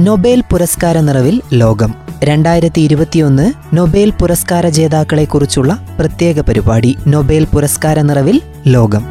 Nobel പുരസ്കാര നിറവിൽ ലോകം. രണ്ടായിരത്തി ഇരുപത്തിയൊന്ന് നൊബേൽ പുരസ്കാര ജേതാക്കളെക്കുറിച്ചുള്ള പ്രത്യേക പരിപാടി നൊബേൽ പുരസ്കാര നിറവിൽ ലോകം.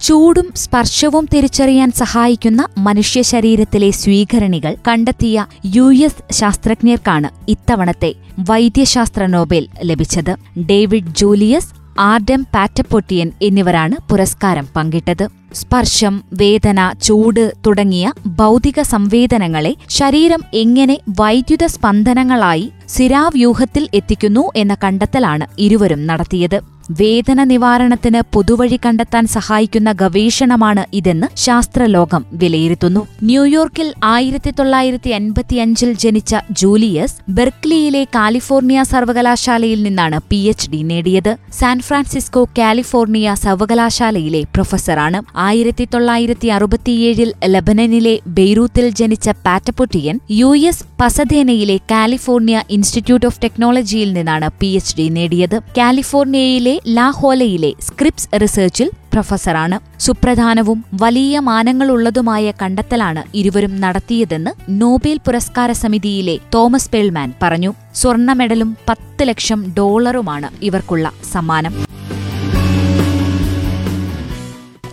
ചൂടും സ്പർശവും തിരിച്ചറിയാൻ സഹായിക്കുന്ന മനുഷ്യ ശരീരത്തിലെ സ്വീകരണികൾ കണ്ടെത്തിയ യു എസ് ശാസ്ത്രജ്ഞർക്കാണ് ഇത്തവണത്തെ വൈദ്യശാസ്ത്ര നോബേൽ ലഭിച്ചത്. ഡേവിഡ് ജൂലിയസ് ആർഡം പാറ്റപ്പൊട്ടിയൻ എന്നിവരാണ് പുരസ്കാരം പങ്കിട്ടത്. സ്പർശം വേദന ചൂട് തുടങ്ങിയ ഭൗതിക സംവേദനങ്ങളെ ശരീരം എങ്ങനെ വൈദ്യുത സ്പന്ദനങ്ങളായി സിരാവ്യൂഹത്തിൽ എത്തിക്കുന്നു എന്ന കണ്ടെത്തലാണ് ഇരുവരും നടത്തിയത്. വേദന നിവാരണത്തിന് പുതുവഴി കണ്ടെത്താൻ സഹായിക്കുന്ന ഗവേഷണമാണ് ഇതെന്ന് ശാസ്ത്രലോകം വിലയിരുത്തുന്നു. ന്യൂയോർക്കിൽ ആയിരത്തി തൊള്ളായിരത്തി അൻപത്തിയഞ്ചിൽ ജനിച്ച ജൂലിയസ് ബെർക്ലിയിലെ കാലിഫോർണിയ സർവകലാശാലയിൽ നിന്നാണ് പി എച്ച് ഡി നേടിയത്. സാൻ ഫ്രാൻസിസ്കോ കാലിഫോർണിയ സർവകലാശാലയിലെ പ്രൊഫസറാണ്. ആയിരത്തി തൊള്ളായിരത്തി അറുപത്തിയേഴിൽ ലബനനിലെ ബെയ്റൂത്തിൽ ജനിച്ച പാറ്റപ്പൊട്ടിയൻ യു എസ് പസധേനയിലെ കാലിഫോർണിയ ഇൻസ്റ്റിറ്റ്യൂട്ട് ഓഫ് ടെക്നോളജിയിൽ നിന്നാണ് പി എച്ച് ഡി നേടിയത്. കാലിഫോർണിയയിലെ ലാഹോലയിലെ സ്ക്രിപ്സ് റിസർച്ചിൽ പ്രൊഫസറാണ്. സുപ്രധാനവും വലിയ മാനങ്ങളുള്ളതുമായ കണ്ടെത്തലാണ് ഇരുവരും നടത്തിയതെന്ന് നോബേൽ പുരസ്കാര സമിതിയിലെ തോമസ് പേൾമാൻ പറഞ്ഞു. സ്വർണ മെഡലും പത്ത് ലക്ഷം ഡോളറുമാണ് ഇവർക്കുള്ള സമ്മാനം.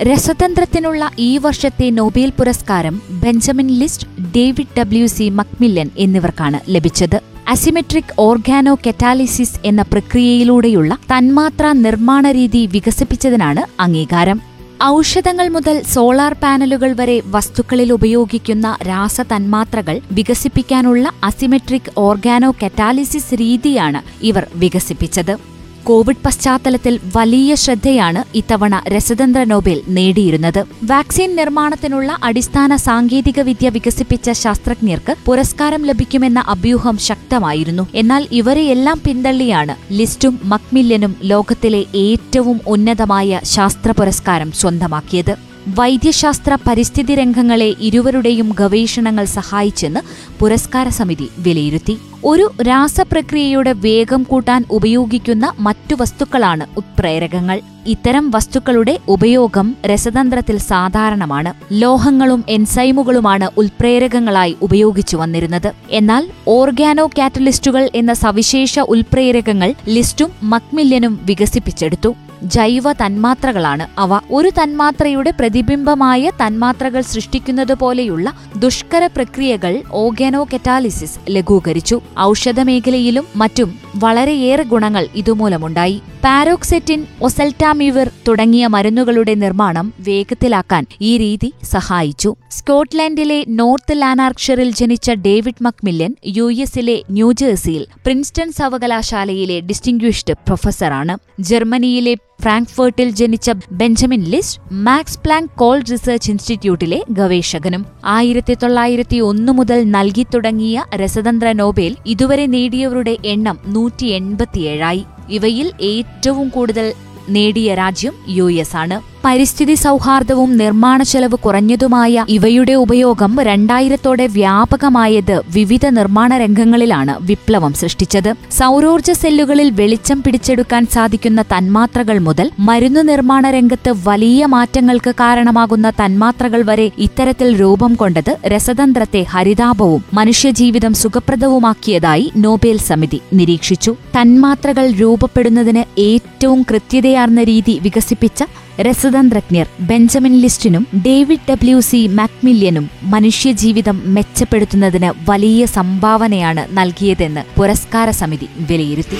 രസതന്ത്രത്തിനുള്ള ഈ വർഷത്തെ നോബേൽ പുരസ്കാരം Benjamin List David W C MacMillan എന്നിവർക്കാണ് ലഭിച്ചത്. അസിമെട്രിക് ഓർഗാനോ കെറ്റാലിസിസ് എന്ന പ്രക്രിയയിലൂടെയുള്ള തന്മാത്രാ നിർമ്മാണ രീതി വികസിപ്പിച്ചതിനാണ് അംഗീകാരം. ഔഷധങ്ങൾ മുതൽ സോളാർ പാനലുകൾ വരെ വസ്തുക്കളിൽ ഉപയോഗിക്കുന്ന രാസതന്മാത്രകൾ വികസിപ്പിക്കാനുള്ള അസിമെട്രിക് ഓർഗാനോ കെറ്റാലിസിസ് രീതിയാണ് ഇവർ വികസിപ്പിച്ചത്. കോവിഡ് പശ്ചാത്തലത്തിൽ വലിയ ശ്രദ്ധയാണ് ഇത്തവണ രസതന്ത്ര നോബൽ നേടിയിരുന്നത്. വാക്സിൻ നിർമ്മാണത്തിനുള്ള അടിസ്ഥാന സാങ്കേതികവിദ്യ വികസിപ്പിച്ച ശാസ്ത്രജ്ഞർക്ക് പുരസ്കാരം ലഭിക്കുമെന്ന അഭ്യൂഹം ശക്തമായിരുന്നു. എന്നാൽ ഇവരെയെല്ലാം പിന്തള്ളിയാണ് ലിസ്റ്റും മക്മില്യനും ലോകത്തിലെ ഏറ്റവും ഉന്നതമായ ശാസ്ത്ര പുരസ്കാരം സ്വന്തമാക്കിയത്. വൈദ്യശാസ്ത്ര പരിസ്ഥിതി രംഗങ്ങളെ ഇരുവരുടെയും ഗവേഷണങ്ങൾ സഹായിച്ചെന്ന് പുരസ്കാര സമിതി വിലയിരുത്തി. ഒരു രാസപ്രക്രിയയുടെ വേഗം കൂട്ടാൻ ഉപയോഗിക്കുന്ന മറ്റു വസ്തുക്കളാണ് ഉത്പ്രേരകങ്ങൾ. ഇത്തരം വസ്തുക്കളുടെ ഉപയോഗം രസതന്ത്രത്തിൽ സാധാരണമാണ്. ലോഹങ്ങളും എൻസൈമുകളുമാണ് ഉത്പ്രേരകങ്ങളായി ഉപയോഗിച്ചു വന്നിരുന്നത്. എന്നാൽ ഓർഗാനോ കാറ്റലിസ്റ്റുകൾ എന്ന സവിശേഷ ഉത്പ്രേരകങ്ങൾ ലിസ്റ്റും മക്മില്യനും വികസിപ്പിച്ചെടുത്തു. ജൈവ തന്മാത്രകളാണ് അവ ഒരു തന്മാത്രയുടെ പ്രതിബിംബമായ തന്മാത്രകൾ സൃഷ്ടിക്കുന്നത് പോലെയുള്ള ദുഷ്കര പ്രക്രിയകൾ ഓഗാനോ കെറ്റാലിസിസ് ലഘൂകരിച്ചു. ഔഷധമേഖലയിലും മറ്റും വളരെയേറെ ഗുണങ്ങൾ ഇതുമൂലമുണ്ടായി. പാരോക്സെറ്റിൻ ഒസൽറ്റാമിവിർ തുടങ്ങിയ മരുന്നുകളുടെ നിർമ്മാണം വേഗത്തിലാക്കാൻ ഈ രീതി സഹായിച്ചു. സ്കോട്ട്ലാൻഡിലെ നോർത്ത് ലാനാർക്ഷറിൽ ജനിച്ച ഡേവിഡ് മക്മില്ലൻ യു എസിലെ ന്യൂജേഴ്സിയിൽ പ്രിൻസ്റ്റൺ സർവകലാശാലയിലെ ഡിസ്റ്റിംഗ്വിഷ്ഡ് പ്രൊഫസറാണ്. ജർമ്മനിയിലെ ഫ്രാങ്ക്ഫേർട്ടിൽ ജനിച്ച Benjamin List Max Planck cold research ഇൻസ്റ്റിറ്റ്യൂട്ടിലെ ഗവേഷകനും. ആയിരത്തി തൊള്ളായിരത്തി ഒന്ന് മുതൽ നൽകി തുടങ്ങിയ രസതന്ത്ര നോബേൽ ഇതുവരെ നേടിയവരുടെ എണ്ണം നൂറ്റി എൺപത്തിയേഴായി ഇവയിൽ ഏറ്റവും കൂടുതൽ നേടിയ രാജ്യം യു എസ് ആണ്. പരിസ്ഥിതി സൗഹാർദ്ദവും നിർമ്മാണ ചെലവ് കുറഞ്ഞതുമായ ഇവയുടെ ഉപയോഗം രണ്ടായിരത്തോടെ വ്യാപകമായത് വിവിധ നിർമ്മാണ രംഗങ്ങളിലാണ് വിപ്ലവം സൃഷ്ടിച്ചത്. സൗരോർജ സെല്ലുകളിൽ വെളിച്ചം പിടിച്ചെടുക്കാൻ സാധിക്കുന്ന തന്മാത്രകൾ മുതൽ മരുന്നു നിർമ്മാണ രംഗത്ത് വലിയ മാറ്റങ്ങൾക്ക് കാരണമാകുന്ന തന്മാത്രകൾ വരെ ഇത്തരത്തിൽ രൂപം കൊണ്ടത് രസതന്ത്രത്തെ ഹരിതാപവും മനുഷ്യജീവിതം സുഖപ്രദവുമാക്കിയതായി നോബേൽ സമിതി നിരീക്ഷിച്ചു. തന്മാത്രകൾ രൂപപ്പെടുന്നതിന് ഏറ്റവും കൃത്യതയാർന്ന രീതി വികസിപ്പിച്ച രസതന്ത്രജ്ഞർ ബെഞ്ചമിൻ ലിസ്റ്റിനും ഡേവിഡ് ഡബ്ല്യു സി മാക്മില്യനും മനുഷ്യജീവിതം മെച്ചപ്പെടുത്തുന്നതിന് വലിയ സംഭാവനയാണ് നൽകിയതെന്ന് പുരസ്കാര സമിതി വിലയിരുത്തി.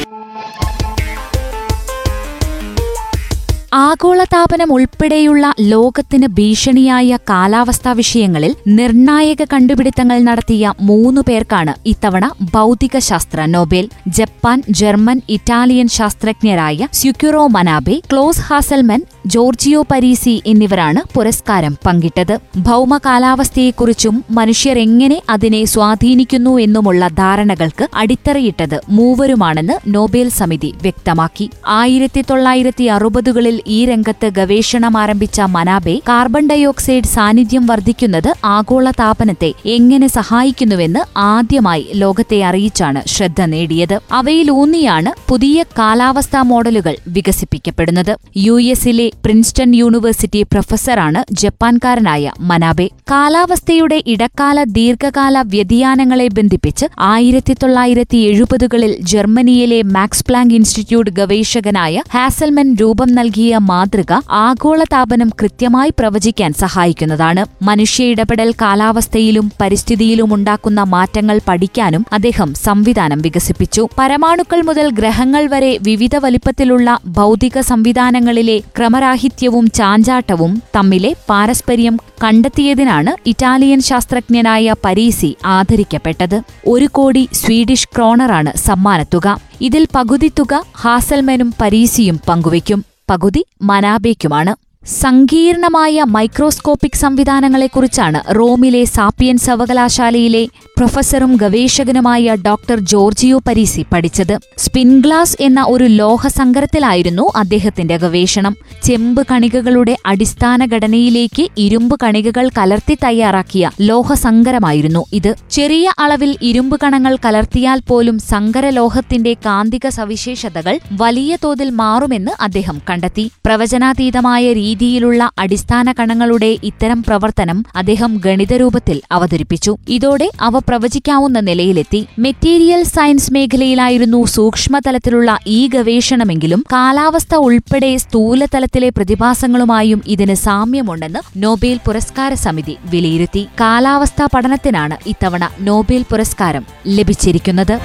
ആഗോളതാപനം ഉൾപ്പെടെയുള്ള ലോകത്തിന് ഭീഷണിയായ കാലാവസ്ഥാ വിഷയങ്ങളിൽ നിർണായക കണ്ടുപിടുത്തങ്ങൾ നടത്തിയ മൂന്നു പേർക്കാണ് ഇത്തവണ ഭൗതികശാസ്ത്ര Nobel. Japan German Italian ശാസ്ത്രജ്ഞരായ Syukuro Manabe Klaus Hasselmann Giorgio Parisi എന്നിവരാണ് പുരസ്കാരം പങ്കിട്ടത്. ഭൗമ കാലാവസ്ഥയെക്കുറിച്ചും മനുഷ്യർ എങ്ങനെ അതിനെ സ്വാധീനിക്കുന്നു എന്നുമുള്ള ധാരണകൾക്ക് അടിത്തറയിട്ടത് മൂവരുമാണെന്ന് നോബേൽ സമിതി വ്യക്തമാക്കി. ആയിരത്തി തൊള്ളായിരത്തി അറുപതുകളിൽ ഈ രംഗത്ത് ഗവേഷണം ആരംഭിച്ച മനാബെ കാർബൺ ഡയോക്സൈഡ് സാന്നിധ്യം വർദ്ധിക്കുന്നത് ആഗോള താപനത്തെ എങ്ങനെ സഹായിക്കുന്നുവെന്ന് ആദ്യമായി ലോകത്തെ അറിയിച്ചാണ് ശ്രദ്ധ നേടിയത്. അവയിലൂന്നിയാണ് പുതിയ കാലാവസ്ഥാ മോഡലുകൾ വികസിപ്പിക്കപ്പെടുന്നത്. യു എസിലെ പ്രിൻസ്റ്റൺ യൂണിവേഴ്സിറ്റി പ്രൊഫസറാണ് ജപ്പാൻകാരനായ മനാബെ. കാലാവസ്ഥയുടെ ഇടക്കാല ദീർഘകാല വ്യതിയാനങ്ങളെ ബന്ധിപ്പിച്ച് ആയിരത്തി തൊള്ളായിരത്തി എഴുപതുകളിൽ ജർമ്മനിയിലെ മാക്സ് പ്ലാങ്ക് ഇൻസ്റ്റിറ്റ്യൂട്ട് ഗവേഷകനായ ഹാസൽമൻ രൂപം നൽകിയ മാതൃക ആഗോളതാപനം കൃത്യമായി പ്രവചിക്കാൻ സഹായിക്കുന്നതാണ്. മനുഷ്യ ഇടപെടൽ കാലാവസ്ഥയിലും പരിസ്ഥിതിയിലും ഉണ്ടാക്കുന്ന മാറ്റങ്ങൾ പഠിക്കാനും അദ്ദേഹം സംവിധാനം വികസിപ്പിച്ചു. പരമാണുക്കൾ മുതൽ ഗ്രഹങ്ങൾ വരെ വിവിധ വലിപ്പത്തിലുള്ള ഭൗതിക സംവിധാനങ്ങളിലെ ക്രമരാഹിത്യവും ചാഞ്ചാട്ടവും തമ്മിലെ പാരസ്പര്യം കണ്ടെത്തിയതിനാണ് ഇറ്റാലിയൻ ശാസ്ത്രജ്ഞനായ പരീസി ആദരിക്കപ്പെട്ടത്. ഒരു കോടി സ്വീഡിഷ് ക്രോണറാണ് സമ്മാനത്തുക. ഇതിൽ പകുതി തുക ഹാസൽമനും പരീസിയും പങ്കുവയ്ക്കും. പകുതി മനാബേക്കുമാണ്. സങ്കീർണമായ മൈക്രോസ്കോപ്പിക് സംവിധാനങ്ങളെക്കുറിച്ചാണ് റോമിലെ സാപ്പിയൻ സർവകലാശാലയിലെ പ്രൊഫസറും ഗവേഷകനുമായ ഡോക്ടർ ജോർജിയോ പരീസി പഠിച്ചത് സ്പിൻഗ്ലാസ് എന്ന ഒരു ലോഹസങ്കരത്തിലായിരുന്നു അദ്ദേഹത്തിന്റെ ഗവേഷണം. ചെമ്പ് കണികകളുടെ അടിസ്ഥാന ഘടനയിലേക്ക് ഇരുമ്പ് കണികകൾ കലർത്തി തയ്യാറാക്കിയ ലോഹസങ്കരമായിരുന്നു ഇത്. ചെറിയ അളവിൽ ഇരുമ്പ് കണങ്ങൾ കലർത്തിയാൽ പോലും സങ്കരലോഹത്തിന്റെ കാന്തിക സവിശേഷതകൾ വലിയ തോതിൽ മാറുമെന്ന് അദ്ദേഹം കണ്ടെത്തി. പ്രവചനാതീതമായ രീതിയിലുള്ള അടിസ്ഥാന കണങ്ങളുടെ ഇത്തരം പ്രവർത്തനം അദ്ദേഹം ഗണിതരൂപത്തിൽ അവതരിപ്പിച്ചു. ഇതോടെ അവ പ്രവചിക്കാവുന്ന നിലയിലെത്തി. മെറ്റീരിയൽ സയൻസ് മേഖലയിലായിരുന്നു സൂക്ഷ്മതലത്തിലുള്ള ഈ ഗവേഷണമെങ്കിലും കാലാവസ്ഥ ഉൾപ്പെടെ സ്ഥൂലതലത്തിലെ പ്രതിഭാസങ്ങളുമായും ഇതിന് സാമ്യമുണ്ടെന്ന് നോബേൽ പുരസ്കാര സമിതി വിലയിരുത്തി. കാലാവസ്ഥാ പഠനത്തിനാണ് ഇത്തവണ നോബേൽ പുരസ്കാരം ലഭിച്ചിരിക്കുന്നത്.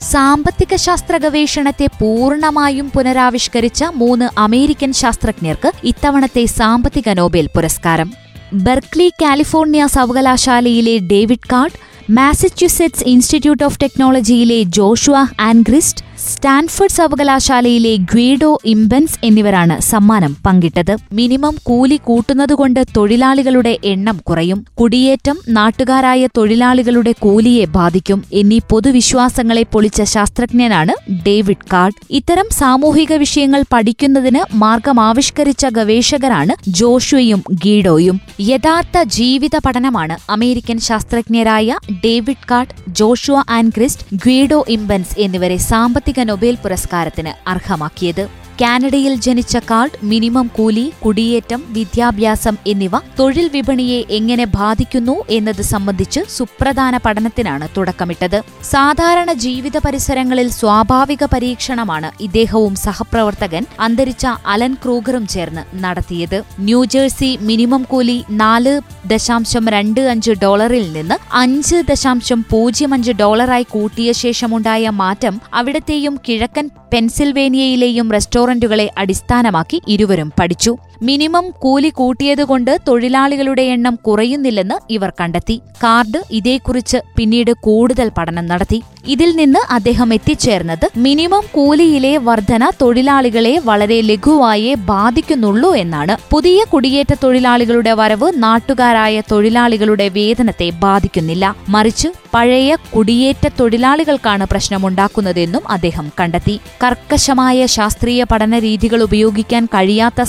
സാമ്പത്തിക ശാസ്ത്ര ഗവേഷണത്തെ പൂർണമായും പുനരാവിഷ്കരിച്ച മൂന്ന് അമേരിക്കൻ ശാസ്ത്രജ്ഞർക്ക് ഇത്തവണത്തെ സാമ്പത്തിക നോബേൽ പുരസ്കാരം. ബെർക്ലി കാലിഫോർണിയ സർവകലാശാലയിലെ David Card Massachusetts Institute of ടെക്നോളജിയിലെ Joshua Angrist Stanford സർവകലാശാലയിലെ ഗ്വീഡോ ഇംബൻസ് എന്നിവരാണ് സമ്മാനം പങ്കിട്ടത്. മിനിമം കൂലി കൂട്ടുന്നതുകൊണ്ട് തൊഴിലാളികളുടെ എണ്ണം കുറയും. കുടിയേറ്റം നാട്ടുകാരായ തൊഴിലാളികളുടെ കൂലിയെ ബാധിക്കും എന്നീ പൊതുവിശ്വാസങ്ങളെ പൊളിച്ച ശാസ്ത്രജ്ഞനാണ് ഡേവിഡ് കാർഡ്. ഇത്തരം സാമൂഹിക വിഷയങ്ങൾ പഠിക്കുന്നതിന് മാർഗമാവിഷ്കരിച്ച ഗവേഷകരാണ് ജോഷുവയും ഗീഡോയും. യഥാർത്ഥ ജീവിത പഠനമാണ് American ശാസ്ത്രജ്ഞരായ David Card Joshua Angrist Guido Imbens എന്നിവരെ സാമ്പത്തിക നൊബേൽ പുരസ്കാരത്തിന് അർഹമാക്കിയത്. കാനഡയിൽ ജനിച്ച കാർഡ് മിനിമം കൂലി കുടിയേറ്റം വിദ്യാഭ്യാസം എന്നിവ തൊഴിൽ വിപണിയെ എങ്ങനെ ബാധിക്കുന്നു എന്നത് സംബന്ധിച്ച് സുപ്രധാന പഠനത്തിനാണ് തുടക്കമിട്ടത്. സാധാരണ ജീവിത പരിസരങ്ങളിൽ സ്വാഭാവിക പരീക്ഷണമാണ് ഇദ്ദേഹവും സഹപ്രവർത്തകൻ അന്തരിച്ച അലൻ ക്രൂഗറും ചേർന്ന് നടത്തിയത്. ന്യൂജേഴ്സി മിനിമം കൂലി നാല് ദശാംശം രണ്ട് അഞ്ച് ഡോളറിൽ നിന്ന് അഞ്ച് ദശാംശം പൂജ്യം അഞ്ച് ഡോളറായി കൂട്ടിയ ശേഷമുണ്ടായ മാറ്റം അവിടത്തെയും കിഴക്കൻ പെൻസിൽവേനിയയിലെയും റെസ്റ്റോറന്റുകളെ അടിസ്ഥാനമാക്കി ഇരുവരും പഠിച്ചു മിനിമം കൂലി കൂട്ടിയതുകൊണ്ട് തൊഴിലാളികളുടെ എണ്ണം കുറയുന്നില്ലെന്ന് ഇവർ കണ്ടെത്തി. കാർഡ് ഇതേക്കുറിച്ച് പിന്നീട് കൂടുതൽ പഠനം നടത്തി. ഇതിൽ നിന്ന് അദ്ദേഹം എത്തിച്ചേർന്നത് മിനിമം കൂലിയിലെ വർധന തൊഴിലാളികളെ വളരെ ലഘുവായേ ബാധിക്കുന്നുള്ളൂ എന്നാണ്. പുതിയ കുടിയേറ്റ തൊഴിലാളികളുടെ വരവ് നാട്ടുകാരായ തൊഴിലാളികളുടെ വേതനത്തെ ബാധിക്കുന്നില്ല. മറിച്ച് പഴയ കുടിയേറ്റ തൊഴിലാളികൾക്കാണ് പ്രശ്നമുണ്ടാക്കുന്നതെന്നും അദ്ദേഹം കണ്ടെത്തി. കർക്കശമായ ശാസ്ത്രീയ പഠന രീതികൾ ഉപയോഗിക്കാൻ കഴിയാത്ത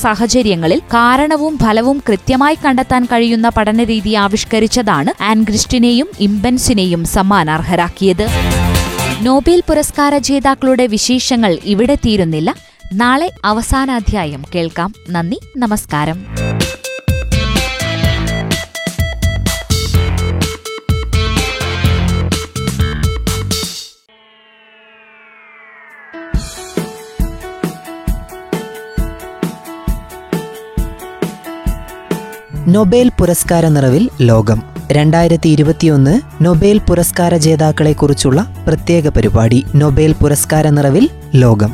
സാഹചര്യങ്ങളിൽ കാരണവും ഫലവും കൃത്യമായി കണ്ടെത്താൻ കഴിയുന്ന പഠനരീതി ആവിഷ്കരിച്ചതാണ് ആൻഗ്രിസ്റ്റിനെയും ഇംബൻസിനെയും സമ്മാനാർഹരാക്കിയത്. നോബേൽ പുരസ്കാര ജേതാക്കളുടെ വിശേഷങ്ങൾ ഇവിടെ തീരുന്നില്ല. നാളെ അവസാന അധ്യായം കേൾക്കാം. നന്ദി നമസ്കാരം. നൊബേൽ പുരസ്കാര നിറവിൽ ലോകം. രണ്ടായിരത്തി ഇരുപത്തിയൊന്ന് നൊബേൽ പുരസ്കാര ജേതാക്കളെക്കുറിച്ചുള്ള പ്രത്യേക പരിപാടി നൊബേൽ പുരസ്കാര നിറവിൽ ലോകം.